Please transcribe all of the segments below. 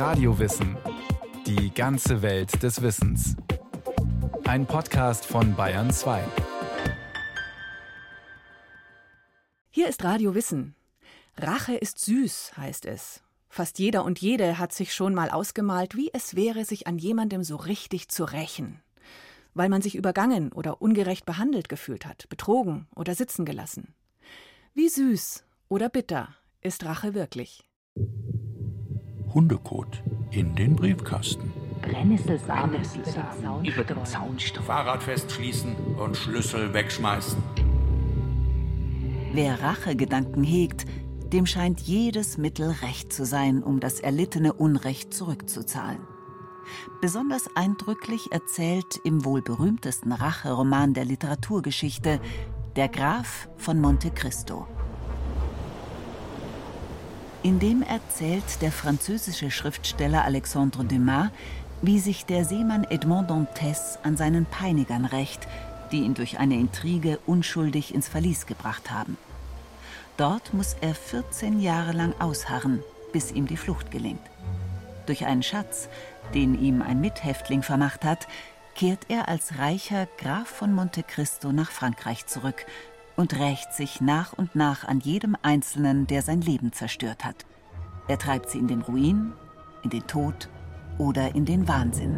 Radiowissen. Die ganze Welt des Wissens. Ein Podcast von Bayern 2. Hier ist Radio Wissen. Rache ist süß, heißt es. Fast jeder und jede hat sich schon mal ausgemalt, wie es wäre, sich an jemandem so richtig zu rächen. Weil man sich übergangen oder ungerecht behandelt gefühlt hat, betrogen oder sitzen gelassen. Wie süß oder bitter ist Rache wirklich? Hundekot in den Briefkasten. Brennnesselsamen über dem Zaun Fahrrad festschließen und Schlüssel wegschmeißen. Wer Rachegedanken hegt, dem scheint jedes Mittel recht zu sein, um das erlittene Unrecht zurückzuzahlen. Besonders eindrücklich erzählt im wohl berühmtesten Racheroman der Literaturgeschichte Der Graf von Monte Cristo. In dem erzählt der französische Schriftsteller Alexandre Dumas, wie sich der Seemann Edmond Dantes an seinen Peinigern rächt, die ihn durch eine Intrige unschuldig ins Verlies gebracht haben. Dort muss er 14 Jahre lang ausharren, bis ihm die Flucht gelingt. Durch einen Schatz, den ihm ein Mithäftling vermacht hat, kehrt er als reicher Graf von Monte Cristo nach Frankreich zurück und rächt sich nach und nach an jedem Einzelnen, der sein Leben zerstört hat. Er treibt sie in den Ruin, in den Tod oder in den Wahnsinn.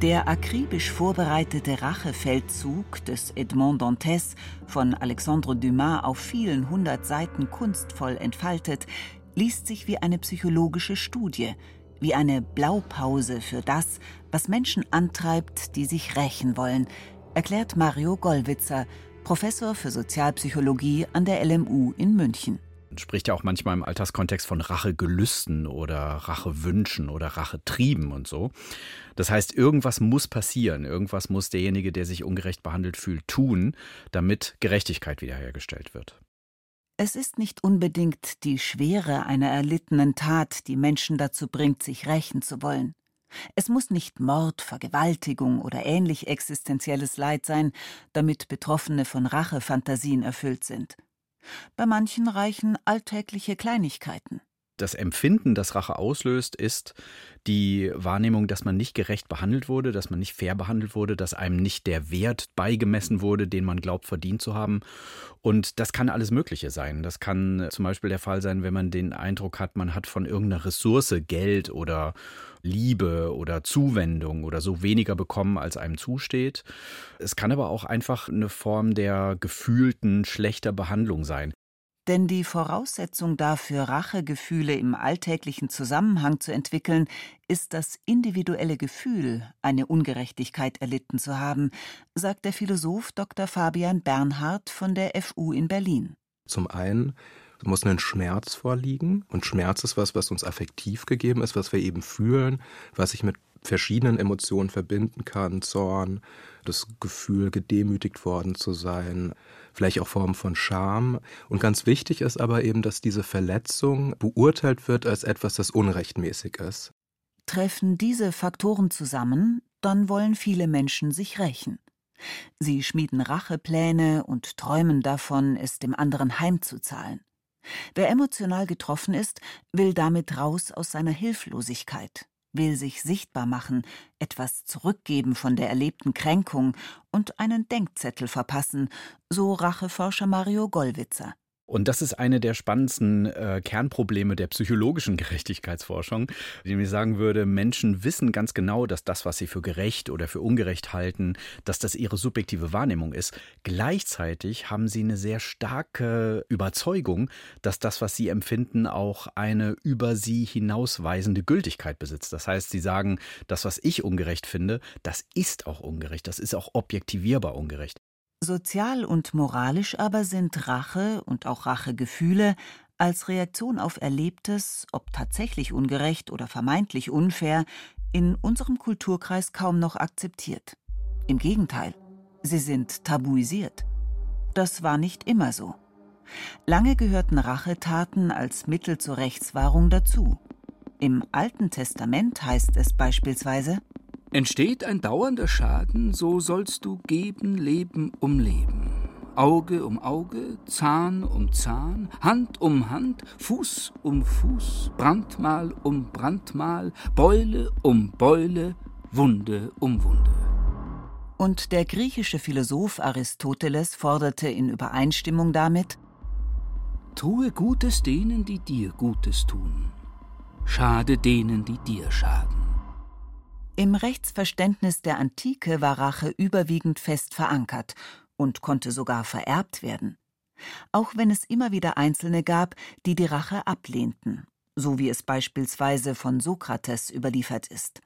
Der akribisch vorbereitete Rachefeldzug des Edmond Dantes, von Alexandre Dumas auf vielen hundert Seiten kunstvoll entfaltet, liest sich wie eine psychologische Studie, wie eine Blaupause für das, was Menschen antreibt, die sich rächen wollen, erklärt Mario Gollwitzer, Professor für Sozialpsychologie an der LMU in München spricht ja auch manchmal im Alltagskontext von Rachegelüsten oder Rachewünschen oder Rachetrieben und so. Das heißt, irgendwas muss passieren, irgendwas muss derjenige, der sich ungerecht behandelt fühlt, tun, damit Gerechtigkeit wiederhergestellt wird. Es ist nicht unbedingt die Schwere einer erlittenen Tat, die Menschen dazu bringt, sich rächen zu wollen. Es muss nicht Mord, Vergewaltigung oder ähnlich existenzielles Leid sein, damit Betroffene von Rachefantasien erfüllt sind. Bei manchen reichen alltägliche Kleinigkeiten. Das Empfinden, das Rache auslöst, ist die Wahrnehmung, dass man nicht gerecht behandelt wurde, dass man nicht fair behandelt wurde, dass einem nicht der Wert beigemessen wurde, den man glaubt verdient zu haben. Und das kann alles Mögliche sein. Das kann zum Beispiel der Fall sein, wenn man den Eindruck hat, man hat von irgendeiner Ressource Geld oder Liebe oder Zuwendung oder so weniger bekommen, als einem zusteht. Es kann aber auch einfach eine Form der gefühlten schlechter Behandlung sein. Denn die Voraussetzung dafür, Rachegefühle im alltäglichen Zusammenhang zu entwickeln, ist das individuelle Gefühl, eine Ungerechtigkeit erlitten zu haben, sagt der Philosoph Dr. Fabian Bernhard von der FU in Berlin. Zum einen muss ein Schmerz vorliegen. Und Schmerz ist was, was uns affektiv gegeben ist, was wir eben fühlen, was ich mit verschiedenen Emotionen verbinden kann. Zorn, das Gefühl, gedemütigt worden zu sein, vielleicht auch Formen von Scham. Und ganz wichtig ist aber eben, dass diese Verletzung beurteilt wird als etwas, das unrechtmäßig ist. Treffen diese Faktoren zusammen, dann wollen viele Menschen sich rächen. Sie schmieden Rachepläne und träumen davon, es dem anderen heimzuzahlen. Wer emotional getroffen ist, will damit raus aus seiner Hilflosigkeit, will sich sichtbar machen, etwas zurückgeben von der erlebten Kränkung und einen Denkzettel verpassen, so Racheforscher Mario Gollwitzer. Und das ist eine der spannendsten äh, Kernprobleme der psychologischen Gerechtigkeitsforschung, indem ich sagen würde, Menschen wissen ganz genau, dass das, was sie für gerecht oder für ungerecht halten, dass das ihre subjektive Wahrnehmung ist. Gleichzeitig haben sie eine sehr starke Überzeugung, dass das, was sie empfinden, auch eine über sie hinausweisende Gültigkeit besitzt. Das heißt, sie sagen, das, was ich ungerecht finde, das ist auch ungerecht, das ist auch objektivierbar ungerecht. Sozial und moralisch aber sind Rache und auch Rachegefühle als Reaktion auf Erlebtes, ob tatsächlich ungerecht oder vermeintlich unfair, in unserem Kulturkreis kaum noch akzeptiert. Im Gegenteil, sie sind tabuisiert. Das war nicht immer so. Lange gehörten Rachetaten als Mittel zur Rechtswahrung dazu. Im Alten Testament heißt es beispielsweise Entsteht ein dauernder Schaden, so sollst du geben, leben, umleben. Auge um Auge, Zahn um Zahn, Hand um Hand, Fuß um Fuß, Brandmal um Brandmal, Beule um Beule, Wunde um Wunde. Und der griechische Philosoph Aristoteles forderte in Übereinstimmung damit Tue Gutes denen, die dir Gutes tun, schade denen, die dir schaden. Im Rechtsverständnis der Antike war Rache überwiegend fest verankert und konnte sogar vererbt werden. Auch wenn es immer wieder Einzelne gab, die die Rache ablehnten, so wie es beispielsweise von Sokrates überliefert ist.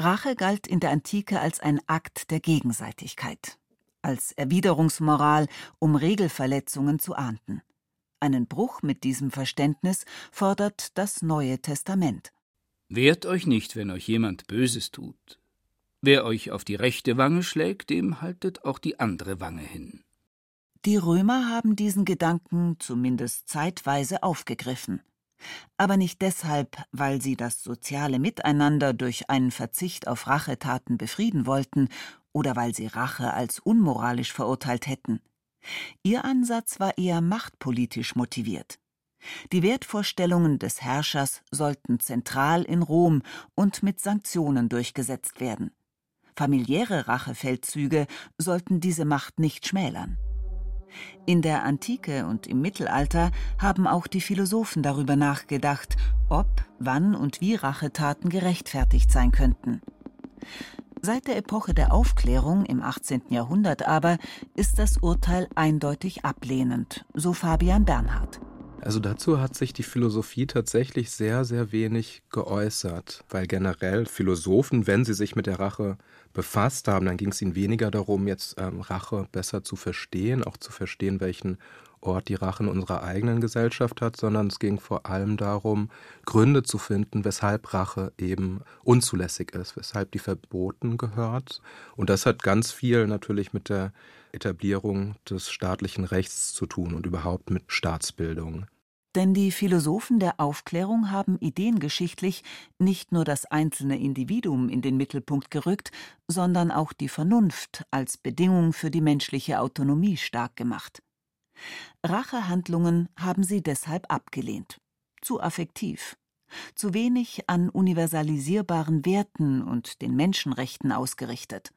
Rache galt in der Antike als ein Akt der Gegenseitigkeit, als Erwiderungsmoral, um Regelverletzungen zu ahnden. Einen Bruch mit diesem Verständnis fordert das Neue Testament. Wehrt euch nicht, wenn euch jemand Böses tut. Wer euch auf die rechte Wange schlägt, dem haltet auch die andere Wange hin. Die Römer haben diesen Gedanken zumindest zeitweise aufgegriffen. Aber nicht deshalb, weil sie das soziale Miteinander durch einen Verzicht auf Rachetaten befrieden wollten oder weil sie Rache als unmoralisch verurteilt hätten. Ihr Ansatz war eher machtpolitisch motiviert. Die Wertvorstellungen des Herrschers sollten zentral in Rom und mit Sanktionen durchgesetzt werden. Familiäre Rachefeldzüge sollten diese Macht nicht schmälern. In der Antike und im Mittelalter haben auch die Philosophen darüber nachgedacht, ob, wann und wie Rachetaten gerechtfertigt sein könnten. Seit der Epoche der Aufklärung im 18. Jahrhundert aber ist das Urteil eindeutig ablehnend, so Fabian Bernhard. Also dazu hat sich die Philosophie tatsächlich sehr, sehr wenig geäußert, weil generell Philosophen, wenn sie sich mit der Rache befasst haben, dann ging es ihnen weniger darum, jetzt ähm, Rache besser zu verstehen, auch zu verstehen, welchen Ort die Rache in unserer eigenen Gesellschaft hat, sondern es ging vor allem darum, Gründe zu finden, weshalb Rache eben unzulässig ist, weshalb die verboten gehört. Und das hat ganz viel natürlich mit der Etablierung des staatlichen Rechts zu tun und überhaupt mit Staatsbildung. Denn die Philosophen der Aufklärung haben ideengeschichtlich nicht nur das einzelne Individuum in den Mittelpunkt gerückt, sondern auch die Vernunft als Bedingung für die menschliche Autonomie stark gemacht. Rachehandlungen haben sie deshalb abgelehnt. Zu affektiv. Zu wenig an universalisierbaren Werten und den Menschenrechten ausgerichtet.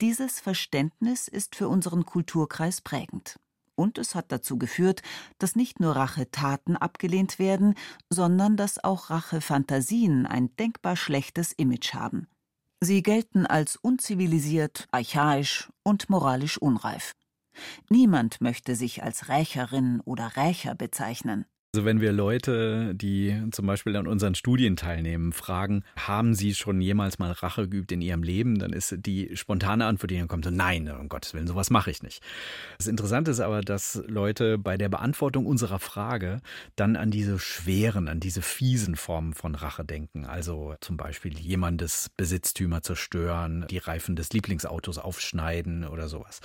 Dieses Verständnis ist für unseren Kulturkreis prägend. Und es hat dazu geführt, dass nicht nur Rachetaten abgelehnt werden, sondern dass auch Rachefantasien ein denkbar schlechtes Image haben. Sie gelten als unzivilisiert, archaisch und moralisch unreif. Niemand möchte sich als Rächerin oder Rächer bezeichnen. Also wenn wir Leute, die zum Beispiel an unseren Studien teilnehmen, fragen, haben sie schon jemals mal Rache geübt in ihrem Leben, dann ist die spontane Antwort, die dann kommt, so nein, um Gottes Willen, sowas mache ich nicht. Das Interessante ist aber, dass Leute bei der Beantwortung unserer Frage dann an diese schweren, an diese fiesen Formen von Rache denken. Also zum Beispiel jemandes Besitztümer zerstören, die Reifen des Lieblingsautos aufschneiden oder sowas.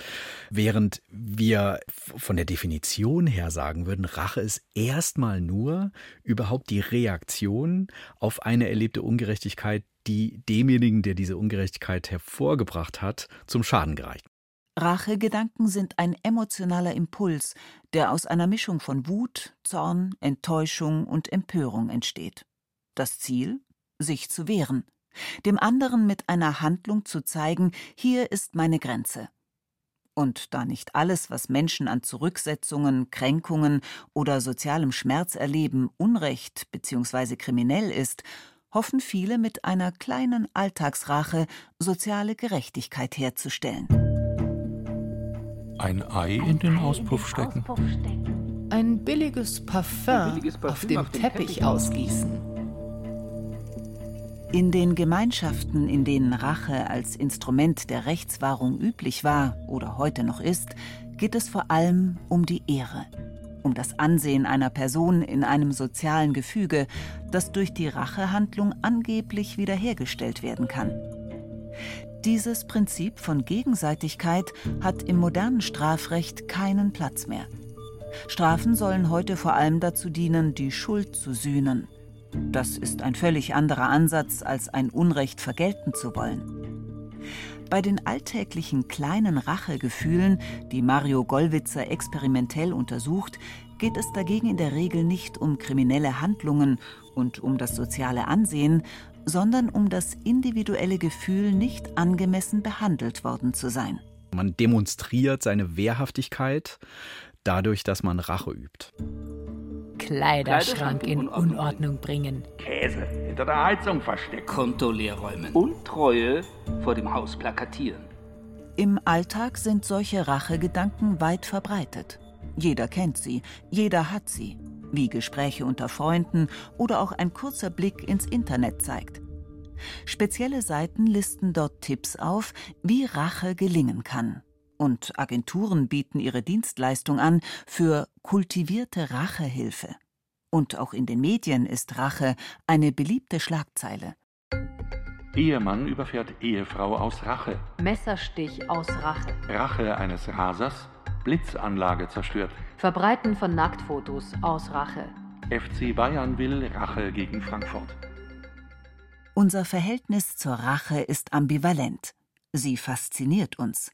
Während wir von der Definition her sagen würden, Rache ist erst erstmal nur überhaupt die Reaktion auf eine erlebte Ungerechtigkeit, die demjenigen, der diese Ungerechtigkeit hervorgebracht hat, zum Schaden gereicht. Rachegedanken sind ein emotionaler Impuls, der aus einer Mischung von Wut, Zorn, Enttäuschung und Empörung entsteht. Das Ziel? Sich zu wehren, dem anderen mit einer Handlung zu zeigen, hier ist meine Grenze. Und da nicht alles, was Menschen an Zurücksetzungen, Kränkungen oder sozialem Schmerz erleben, Unrecht bzw. kriminell ist, hoffen viele mit einer kleinen Alltagsrache soziale Gerechtigkeit herzustellen. Ein Ei in den Auspuff stecken. Ein billiges Parfum, Ein billiges Parfüm auf dem auf Teppich, Teppich ausgießen. In den Gemeinschaften, in denen Rache als Instrument der Rechtswahrung üblich war oder heute noch ist, geht es vor allem um die Ehre, um das Ansehen einer Person in einem sozialen Gefüge, das durch die Rachehandlung angeblich wiederhergestellt werden kann. Dieses Prinzip von Gegenseitigkeit hat im modernen Strafrecht keinen Platz mehr. Strafen sollen heute vor allem dazu dienen, die Schuld zu sühnen – das ist ein völlig anderer Ansatz, als ein Unrecht vergelten zu wollen. Bei den alltäglichen kleinen Rachegefühlen, die Mario Gollwitzer experimentell untersucht, geht es dagegen in der Regel nicht um kriminelle Handlungen und um das soziale Ansehen, sondern um das individuelle Gefühl, nicht angemessen behandelt worden zu sein. Man demonstriert seine Wehrhaftigkeit dadurch, dass man Rache übt. Kleiderschrank in Unordnung bringen. Käse hinter der Heizung verstecken. Konto leer räumen. Und Treue vor dem Haus plakatieren. Im Alltag sind solche Rachegedanken weit verbreitet. Jeder kennt sie, jeder hat sie, wie Gespräche unter Freunden oder auch ein kurzer Blick ins Internet zeigt. Spezielle Seiten listen dort Tipps auf, wie Rache gelingen kann. Und Agenturen bieten ihre Dienstleistung an für kultivierte Rachehilfe. Und auch in den Medien ist Rache eine beliebte Schlagzeile. Ehemann überfährt Ehefrau aus Rache. Messerstich aus Rache. Rache eines Rasers. Blitzanlage zerstört. Verbreiten von Nacktfotos aus Rache. FC Bayern will Rache gegen Frankfurt. Unser Verhältnis zur Rache ist ambivalent. Sie fasziniert uns.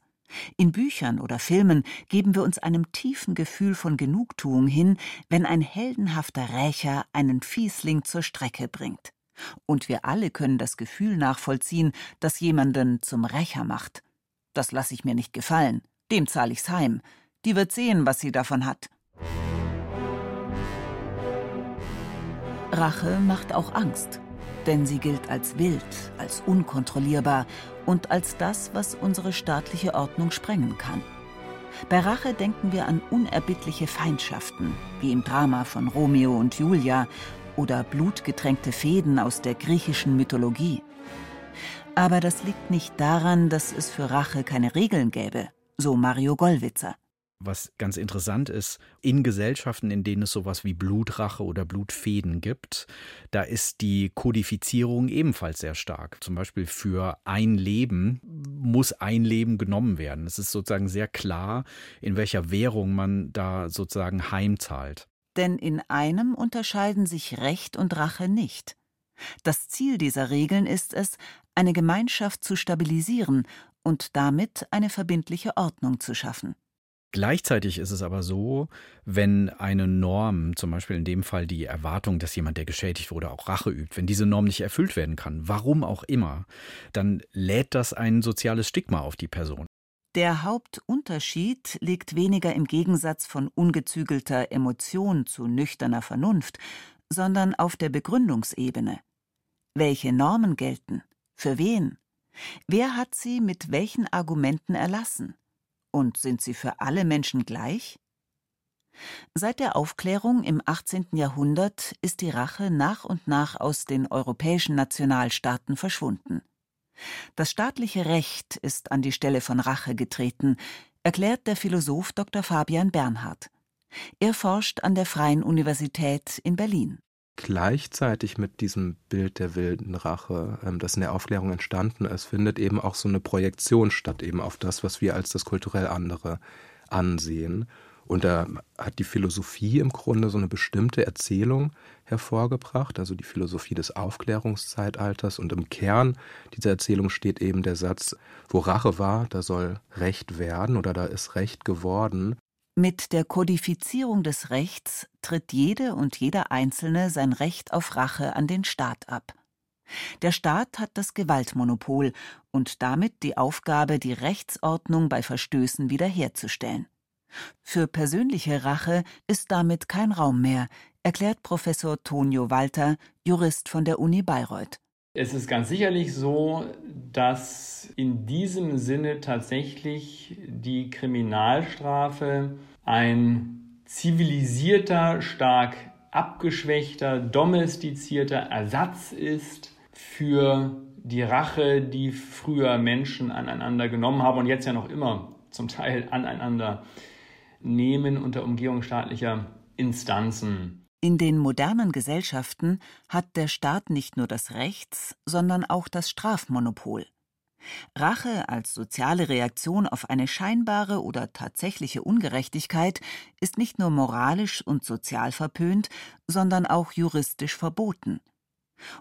In Büchern oder Filmen geben wir uns einem tiefen Gefühl von Genugtuung hin, wenn ein heldenhafter Rächer einen Fiesling zur Strecke bringt. Und wir alle können das Gefühl nachvollziehen, das jemanden zum Rächer macht. Das lasse ich mir nicht gefallen. Dem zahle ich's heim. Die wird sehen, was sie davon hat. Rache macht auch Angst denn sie gilt als wild, als unkontrollierbar und als das, was unsere staatliche Ordnung sprengen kann. Bei Rache denken wir an unerbittliche Feindschaften, wie im Drama von Romeo und Julia oder blutgetränkte Fäden aus der griechischen Mythologie. Aber das liegt nicht daran, dass es für Rache keine Regeln gäbe, so Mario Gollwitzer. Was ganz interessant ist, in Gesellschaften, in denen es sowas wie Blutrache oder Blutfäden gibt, da ist die Kodifizierung ebenfalls sehr stark. Zum Beispiel für ein Leben muss ein Leben genommen werden. Es ist sozusagen sehr klar, in welcher Währung man da sozusagen heimzahlt. Denn in einem unterscheiden sich Recht und Rache nicht. Das Ziel dieser Regeln ist es, eine Gemeinschaft zu stabilisieren und damit eine verbindliche Ordnung zu schaffen. Gleichzeitig ist es aber so, wenn eine Norm, zum Beispiel in dem Fall die Erwartung, dass jemand, der geschädigt wurde, auch Rache übt, wenn diese Norm nicht erfüllt werden kann, warum auch immer, dann lädt das ein soziales Stigma auf die Person. Der Hauptunterschied liegt weniger im Gegensatz von ungezügelter Emotion zu nüchterner Vernunft, sondern auf der Begründungsebene. Welche Normen gelten? Für wen? Wer hat sie mit welchen Argumenten erlassen? Und sind sie für alle Menschen gleich? Seit der Aufklärung im 18. Jahrhundert ist die Rache nach und nach aus den europäischen Nationalstaaten verschwunden. Das staatliche Recht ist an die Stelle von Rache getreten, erklärt der Philosoph Dr. Fabian Bernhard. Er forscht an der Freien Universität in Berlin. Gleichzeitig mit diesem Bild der wilden Rache, ähm, das in der Aufklärung entstanden ist, findet eben auch so eine Projektion statt, eben auf das, was wir als das kulturell andere ansehen. Und da hat die Philosophie im Grunde so eine bestimmte Erzählung hervorgebracht, also die Philosophie des Aufklärungszeitalters. Und im Kern dieser Erzählung steht eben der Satz, wo Rache war, da soll Recht werden oder da ist Recht geworden. Mit der Kodifizierung des Rechts tritt jede und jeder Einzelne sein Recht auf Rache an den Staat ab. Der Staat hat das Gewaltmonopol und damit die Aufgabe, die Rechtsordnung bei Verstößen wiederherzustellen. Für persönliche Rache ist damit kein Raum mehr, erklärt Professor Tonio Walter, Jurist von der Uni Bayreuth. Es ist ganz sicherlich so, dass in diesem Sinne tatsächlich die Kriminalstrafe ein zivilisierter, stark abgeschwächter, domestizierter Ersatz ist für die Rache, die früher Menschen aneinander genommen haben und jetzt ja noch immer zum Teil aneinander nehmen unter Umgehung staatlicher Instanzen. In den modernen Gesellschaften hat der Staat nicht nur das Rechts, sondern auch das Strafmonopol. Rache als soziale Reaktion auf eine scheinbare oder tatsächliche Ungerechtigkeit ist nicht nur moralisch und sozial verpönt, sondern auch juristisch verboten.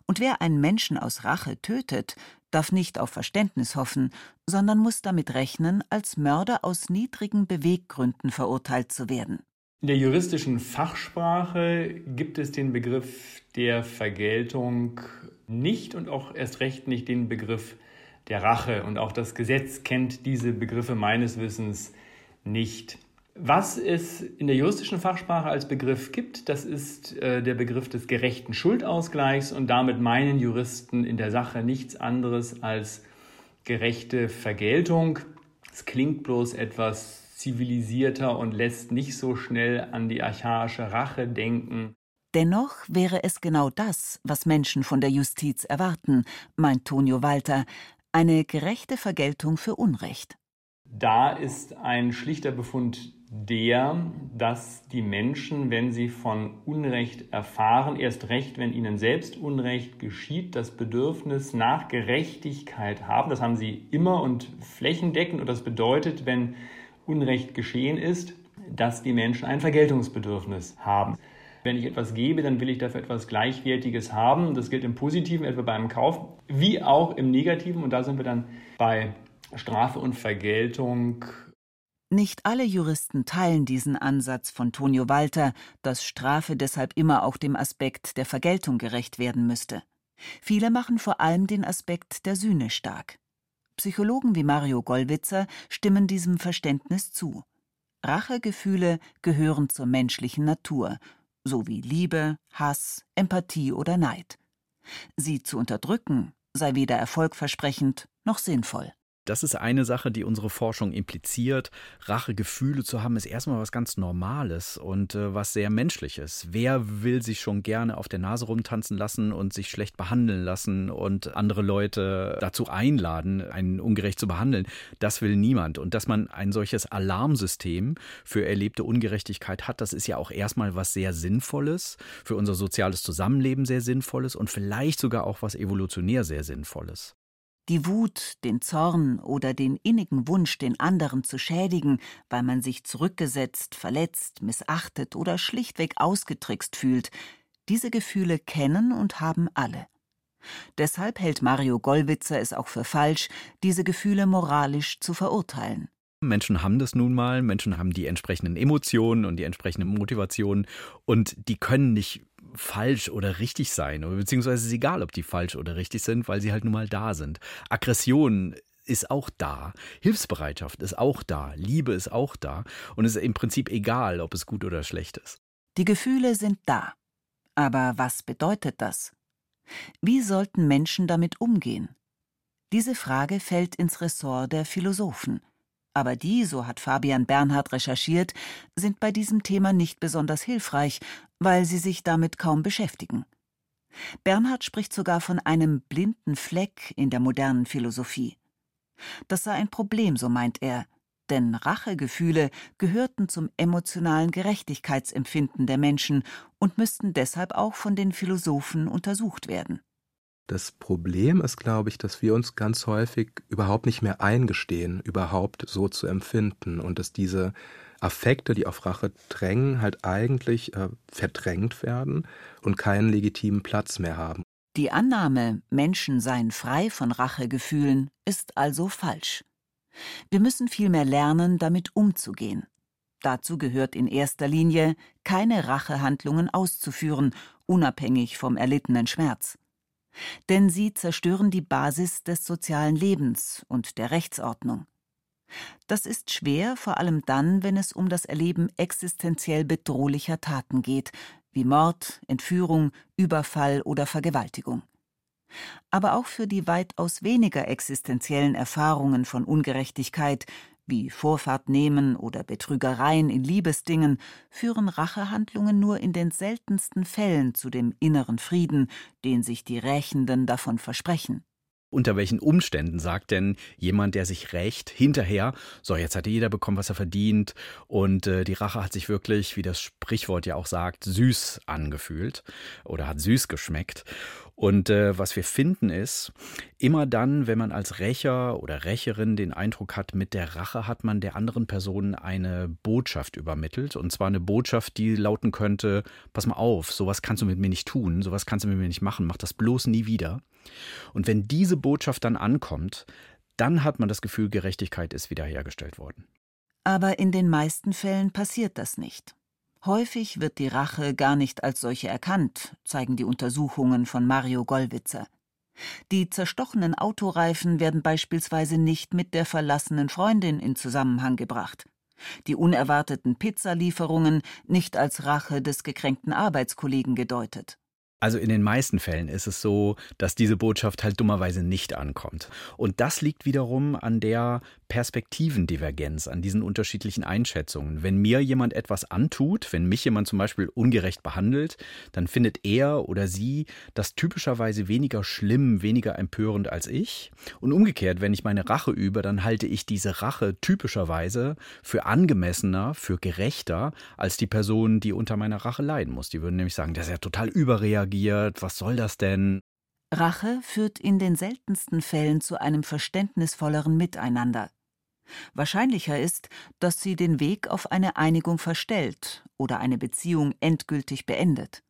Und wer einen Menschen aus Rache tötet, darf nicht auf Verständnis hoffen, sondern muss damit rechnen, als Mörder aus niedrigen Beweggründen verurteilt zu werden. In der juristischen Fachsprache gibt es den Begriff der Vergeltung nicht und auch erst recht nicht den Begriff der Rache. Und auch das Gesetz kennt diese Begriffe meines Wissens nicht. Was es in der juristischen Fachsprache als Begriff gibt, das ist äh, der Begriff des gerechten Schuldausgleichs und damit meinen Juristen in der Sache nichts anderes als gerechte Vergeltung. Es klingt bloß etwas zivilisierter und lässt nicht so schnell an die archaische Rache denken. Dennoch wäre es genau das, was Menschen von der Justiz erwarten, meint Tonio Walter, eine gerechte Vergeltung für Unrecht. Da ist ein schlichter Befund der, dass die Menschen, wenn sie von Unrecht erfahren, erst recht, wenn ihnen selbst Unrecht geschieht, das Bedürfnis nach Gerechtigkeit haben. Das haben sie immer und flächendeckend. Und das bedeutet, wenn Unrecht geschehen ist, dass die Menschen ein Vergeltungsbedürfnis haben. Wenn ich etwas gebe, dann will ich dafür etwas Gleichwertiges haben. Das gilt im Positiven, etwa beim Kauf, wie auch im Negativen. Und da sind wir dann bei Strafe und Vergeltung nicht alle Juristen teilen diesen Ansatz von Tonio Walter, dass Strafe deshalb immer auch dem Aspekt der Vergeltung gerecht werden müsste. Viele machen vor allem den Aspekt der Sühne stark. Psychologen wie Mario Gollwitzer stimmen diesem Verständnis zu. Rachegefühle gehören zur menschlichen Natur, so wie Liebe, Hass, Empathie oder Neid. Sie zu unterdrücken sei weder erfolgversprechend noch sinnvoll. Das ist eine Sache, die unsere Forschung impliziert. Rachegefühle zu haben, ist erstmal was ganz Normales und äh, was sehr Menschliches. Wer will sich schon gerne auf der Nase rumtanzen lassen und sich schlecht behandeln lassen und andere Leute dazu einladen, einen ungerecht zu behandeln? Das will niemand. Und dass man ein solches Alarmsystem für erlebte Ungerechtigkeit hat, das ist ja auch erstmal was sehr Sinnvolles, für unser soziales Zusammenleben sehr Sinnvolles und vielleicht sogar auch was evolutionär sehr Sinnvolles. Die Wut, den Zorn oder den innigen Wunsch, den anderen zu schädigen, weil man sich zurückgesetzt, verletzt, missachtet oder schlichtweg ausgetrickst fühlt, diese Gefühle kennen und haben alle. Deshalb hält Mario Gollwitzer es auch für falsch, diese Gefühle moralisch zu verurteilen. Menschen haben das nun mal, Menschen haben die entsprechenden Emotionen und die entsprechenden Motivationen und die können nicht falsch oder richtig sein. Beziehungsweise es ist egal, ob die falsch oder richtig sind, weil sie halt nun mal da sind. Aggression ist auch da. Hilfsbereitschaft ist auch da. Liebe ist auch da. Und es ist im Prinzip egal, ob es gut oder schlecht ist. Die Gefühle sind da. Aber was bedeutet das? Wie sollten Menschen damit umgehen? Diese Frage fällt ins Ressort der Philosophen. Aber die, so hat Fabian Bernhard recherchiert, sind bei diesem Thema nicht besonders hilfreich, weil sie sich damit kaum beschäftigen. Bernhard spricht sogar von einem blinden Fleck in der modernen Philosophie. Das sei ein Problem, so meint er, denn Rachegefühle gehörten zum emotionalen Gerechtigkeitsempfinden der Menschen und müssten deshalb auch von den Philosophen untersucht werden. Das Problem ist, glaube ich, dass wir uns ganz häufig überhaupt nicht mehr eingestehen, überhaupt so zu empfinden und dass diese Affekte, die auf Rache drängen, halt eigentlich äh, verdrängt werden und keinen legitimen Platz mehr haben. Die Annahme, Menschen seien frei von Rachegefühlen, ist also falsch. Wir müssen vielmehr lernen, damit umzugehen. Dazu gehört in erster Linie, keine Rachehandlungen auszuführen, unabhängig vom erlittenen Schmerz denn sie zerstören die Basis des sozialen Lebens und der Rechtsordnung. Das ist schwer, vor allem dann, wenn es um das Erleben existenziell bedrohlicher Taten geht, wie Mord, Entführung, Überfall oder Vergewaltigung. Aber auch für die weitaus weniger existenziellen Erfahrungen von Ungerechtigkeit, wie Vorfahrt nehmen oder Betrügereien in Liebesdingen, führen Rachehandlungen nur in den seltensten Fällen zu dem inneren Frieden, den sich die Rächenden davon versprechen. Unter welchen Umständen sagt denn jemand, der sich rächt, hinterher, so jetzt hat jeder bekommen, was er verdient und äh, die Rache hat sich wirklich, wie das Sprichwort ja auch sagt, süß angefühlt oder hat süß geschmeckt. Und äh, was wir finden ist, immer dann, wenn man als Rächer oder Rächerin den Eindruck hat, mit der Rache hat man der anderen Person eine Botschaft übermittelt. Und zwar eine Botschaft, die lauten könnte, pass mal auf, sowas kannst du mit mir nicht tun, sowas kannst du mit mir nicht machen, mach das bloß nie wieder. Und wenn diese Botschaft dann ankommt, dann hat man das Gefühl, Gerechtigkeit ist wiederhergestellt worden. Aber in den meisten Fällen passiert das nicht. Häufig wird die Rache gar nicht als solche erkannt, zeigen die Untersuchungen von Mario Gollwitzer. Die zerstochenen Autoreifen werden beispielsweise nicht mit der verlassenen Freundin in Zusammenhang gebracht. Die unerwarteten Pizzalieferungen nicht als Rache des gekränkten Arbeitskollegen gedeutet. Also in den meisten Fällen ist es so, dass diese Botschaft halt dummerweise nicht ankommt. Und das liegt wiederum an der Perspektivendivergenz, an diesen unterschiedlichen Einschätzungen. Wenn mir jemand etwas antut, wenn mich jemand zum Beispiel ungerecht behandelt, dann findet er oder sie das typischerweise weniger schlimm, weniger empörend als ich. Und umgekehrt, wenn ich meine Rache übe, dann halte ich diese Rache typischerweise für angemessener, für gerechter als die Person, die unter meiner Rache leiden muss. Die würden nämlich sagen, das ist ja total überreagiert, was soll das denn? Rache führt in den seltensten Fällen zu einem verständnisvolleren Miteinander. Wahrscheinlicher ist, dass sie den Weg auf eine Einigung verstellt oder eine Beziehung endgültig beendet.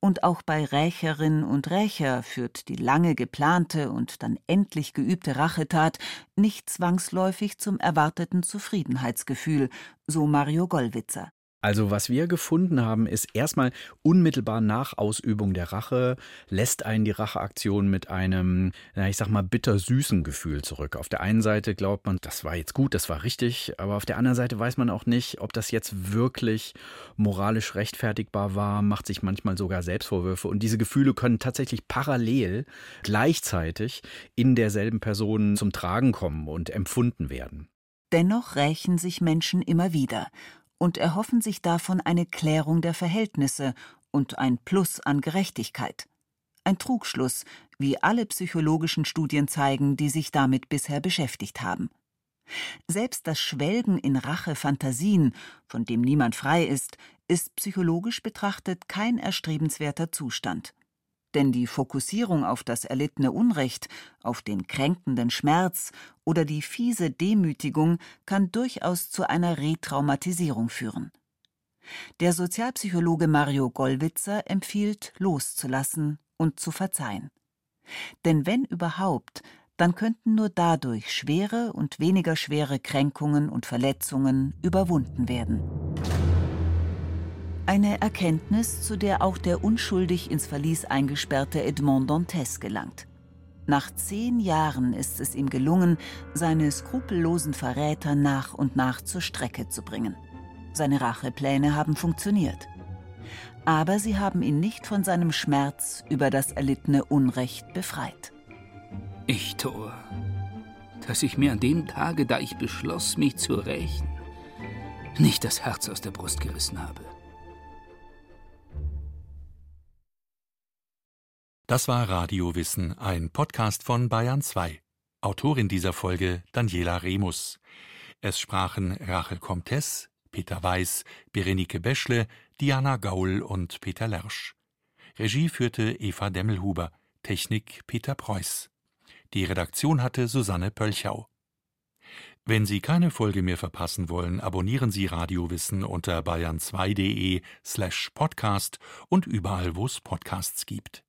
Und auch bei Rächerin und Rächer führt die lange geplante und dann endlich geübte Rachetat nicht zwangsläufig zum erwarteten Zufriedenheitsgefühl, so Mario Gollwitzer. Also was wir gefunden haben, ist erstmal unmittelbar nach Ausübung der Rache lässt einen die Racheaktion mit einem, na, ich sag mal, bittersüßen Gefühl zurück. Auf der einen Seite glaubt man, das war jetzt gut, das war richtig, aber auf der anderen Seite weiß man auch nicht, ob das jetzt wirklich moralisch rechtfertigbar war, macht sich manchmal sogar Selbstvorwürfe und diese Gefühle können tatsächlich parallel gleichzeitig in derselben Person zum Tragen kommen und empfunden werden. Dennoch rächen sich Menschen immer wieder und erhoffen sich davon eine Klärung der Verhältnisse und ein Plus an Gerechtigkeit. Ein Trugschluss, wie alle psychologischen Studien zeigen, die sich damit bisher beschäftigt haben. Selbst das Schwelgen in Rache-Fantasien, von dem niemand frei ist, ist psychologisch betrachtet kein erstrebenswerter Zustand. Denn die Fokussierung auf das erlittene Unrecht, auf den kränkenden Schmerz oder die fiese Demütigung kann durchaus zu einer Retraumatisierung führen. Der Sozialpsychologe Mario Gollwitzer empfiehlt, loszulassen und zu verzeihen. Denn wenn überhaupt, dann könnten nur dadurch schwere und weniger schwere Kränkungen und Verletzungen überwunden werden. Eine Erkenntnis, zu der auch der unschuldig ins Verlies eingesperrte Edmond Dantes gelangt. Nach zehn Jahren ist es ihm gelungen, seine skrupellosen Verräter nach und nach zur Strecke zu bringen. Seine Rachepläne haben funktioniert. Aber sie haben ihn nicht von seinem Schmerz über das erlittene Unrecht befreit. Ich, Thor, dass ich mir an dem Tage, da ich beschloss, mich zu rächen, nicht das Herz aus der Brust gerissen habe. Das war Radiowissen, ein Podcast von Bayern 2. Autorin dieser Folge Daniela Remus. Es sprachen Rachel Comtes, Peter Weiß, Berenike Beschle, Diana Gaul und Peter Lersch. Regie führte Eva Demmelhuber, Technik Peter Preuß. Die Redaktion hatte Susanne Pölchau. Wenn Sie keine Folge mehr verpassen wollen, abonnieren Sie Radiowissen unter bayern2.de slash podcast und überall, wo es Podcasts gibt.